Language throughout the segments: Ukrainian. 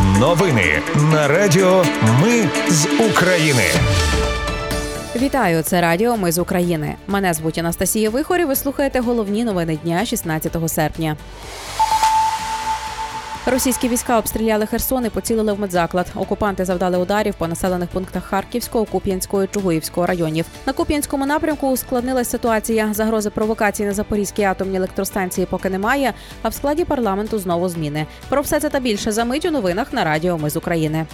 Новини на Радіо Ми з України. Вітаю, це Радіо Ми з України. Мене звуть Анастасія Вихорі. Ви слухаєте головні новини дня 16 серпня. Російські війська обстріляли Херсон і поцілили в медзаклад. Окупанти завдали ударів по населених пунктах Харківського, Куп'янського і Чугуївського районів. На Куп'янському напрямку ускладнилась ситуація. Загрози провокації на Запорізькій атомній електростанції поки немає. А в складі парламенту знову зміни. Про все це та більше за мить у новинах на Радіо Ми з України.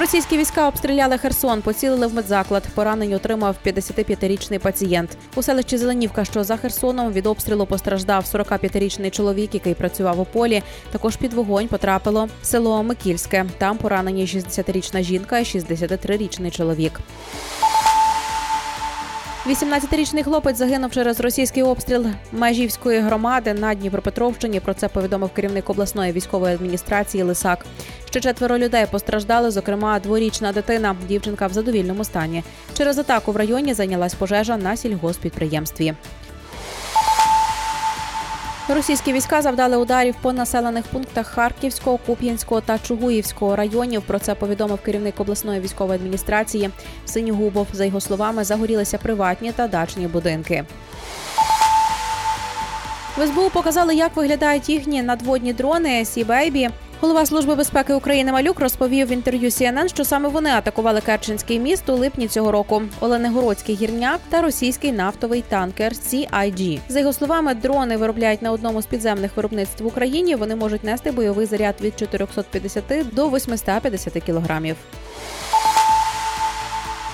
Російські війська обстріляли Херсон, поцілили в медзаклад. Поранень отримав 55-річний пацієнт. У селищі Зеленівка, що за Херсоном, від обстрілу постраждав 45-річний чоловік, який працював у полі. Також під вогонь потрапило село Микільське. Там поранені 60-річна жінка і 63-річний чоловік. 18-річний хлопець загинув через російський обстріл Межівської громади на Дніпропетровщині. Про це повідомив керівник обласної військової адміністрації Лисак. Ще четверо людей постраждали, зокрема дворічна дитина. Дівчинка в задовільному стані. Через атаку в районі зайнялась пожежа на сільгоспідприємстві. Російські війська завдали ударів по населених пунктах Харківського, Куп'янського та Чугуївського районів. Про це повідомив керівник обласної військової адміністрації Синігубов. За його словами, загорілися приватні та дачні будинки. В СБУ показали, як виглядають їхні надводні дрони Сі Бейбі. Голова служби безпеки України Малюк розповів в інтерв'ю CNN, що саме вони атакували Керченський міст у липні цього року. Оленегородський гірняк та російський нафтовий танкер CIG. За його словами, дрони виробляють на одному з підземних виробництв в Україні. Вони можуть нести бойовий заряд від 450 до 850 кілограмів.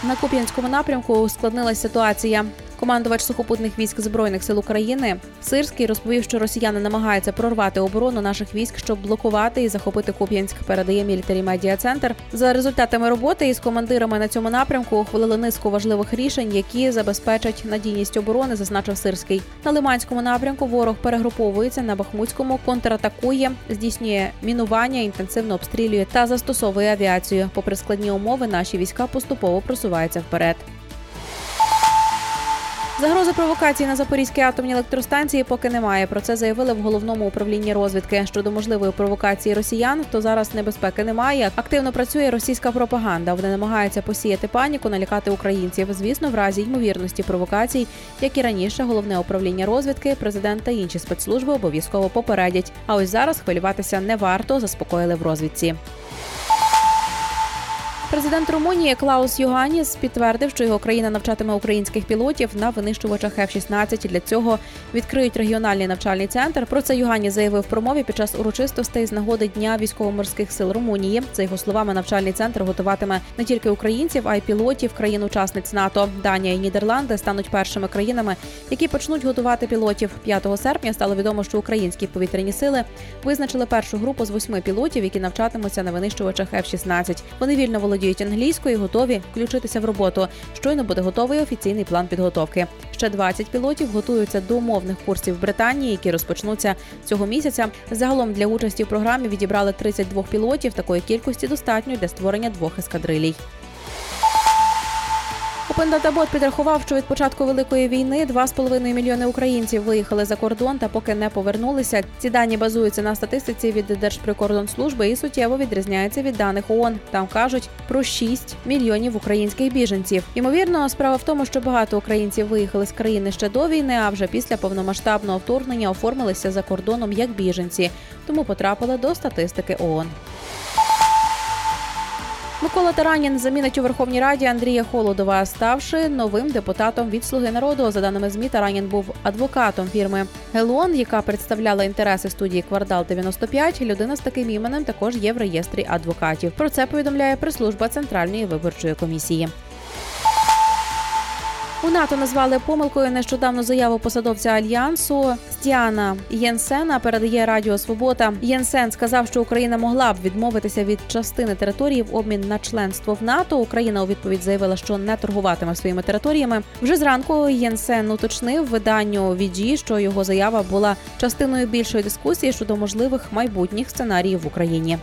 На Куп'янському напрямку ускладнилась ситуація. Командувач сухопутних військ збройних сил України Сирський розповів, що росіяни намагаються прорвати оборону наших військ, щоб блокувати і захопити Куп'янськ. Передає мілітарі медіа центр. За результатами роботи із командирами на цьому напрямку ухвалили низку важливих рішень, які забезпечать надійність оборони, зазначив Сирський. На Лиманському напрямку ворог перегруповується на Бахмутському, контратакує, здійснює мінування, інтенсивно обстрілює та застосовує авіацію. Попри складні умови, наші війська поступово просуваються вперед. Загрози провокації на Запорізькій атомній електростанції поки немає. Про це заявили в головному управлінні розвідки. Щодо можливої провокації росіян, то зараз небезпеки немає. Активно працює російська пропаганда. Вони намагаються посіяти паніку, налякати українців. Звісно, в разі ймовірності провокацій, як і раніше, головне управління розвідки, президент та інші спецслужби обов'язково попередять. А ось зараз хвилюватися не варто, заспокоїли в розвідці. Президент Румунії Клаус Йоганіс підтвердив, що його країна навчатиме українських пілотів на винищувачах F-16. Для цього відкриють регіональний навчальний центр. Про це Йоганіс заявив в промові під час урочистостей з нагоди Дня військово-морських сил Румунії. За його словами, навчальний центр готуватиме не тільки українців, а й пілотів країн-учасниць НАТО. Данія і Нідерланди стануть першими країнами, які почнуть готувати пілотів. 5 серпня стало відомо, що українські повітряні сили визначили першу групу з восьми пілотів, які навчатимуться на винищувачах F-16. Вони вільно володіють володіють англійською, готові включитися в роботу. Щойно буде готовий офіційний план підготовки. Ще 20 пілотів готуються до умовних курсів в Британії, які розпочнуться цього місяця. Загалом для участі в програмі відібрали 32 пілотів. Такої кількості достатньо для створення двох ескадрилій. Опендатабот підрахував, що від початку великої війни 2,5 мільйони українців виїхали за кордон та поки не повернулися. Ці дані базуються на статистиці від Держприкордонслужби і суттєво відрізняються від даних ООН. Там кажуть про 6 мільйонів українських біженців. Ймовірно, справа в тому, що багато українців виїхали з країни ще до війни, а вже після повномасштабного вторгнення оформилися за кордоном як біженці, тому потрапили до статистики ООН. Микола Таранін замінить у Верховній Раді Андрія Холодова, ставши новим депутатом від Слуги народу. За даними змі, Таранін був адвокатом фірми Гелон, яка представляла інтереси студії Квартал 95 Людина з таким іменем також є в реєстрі адвокатів. Про це повідомляє прес-служба Центральної виборчої комісії. У НАТО назвали помилкою нещодавно заяву посадовця альянсу Стіана Єнсена. Передає Радіо Свобода. Єнсен сказав, що Україна могла б відмовитися від частини території в обмін на членство в НАТО. Україна у відповідь заявила, що не торгуватиме своїми територіями. Вже зранку Єнсен уточнив виданню VG, що його заява була частиною більшої дискусії щодо можливих майбутніх сценаріїв в Україні.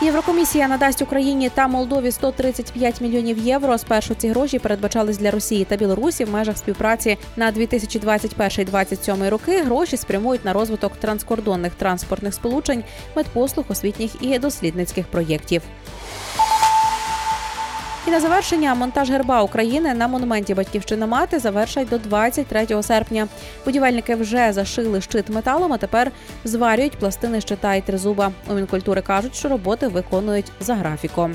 Єврокомісія надасть Україні та Молдові 135 мільйонів євро. Спершу ці гроші передбачались для Росії та Білорусі в межах співпраці на 2021-2027 роки. Гроші спрямують на розвиток транскордонних транспортних сполучень, медпослуг, освітніх і дослідницьких проєктів. І на завершення монтаж герба України на монументі Батьківщина мати завершать до 23 серпня. Будівельники вже зашили щит металом, а тепер зварюють пластини щита і тризуба. У мінкультури кажуть, що роботи виконують за графіком.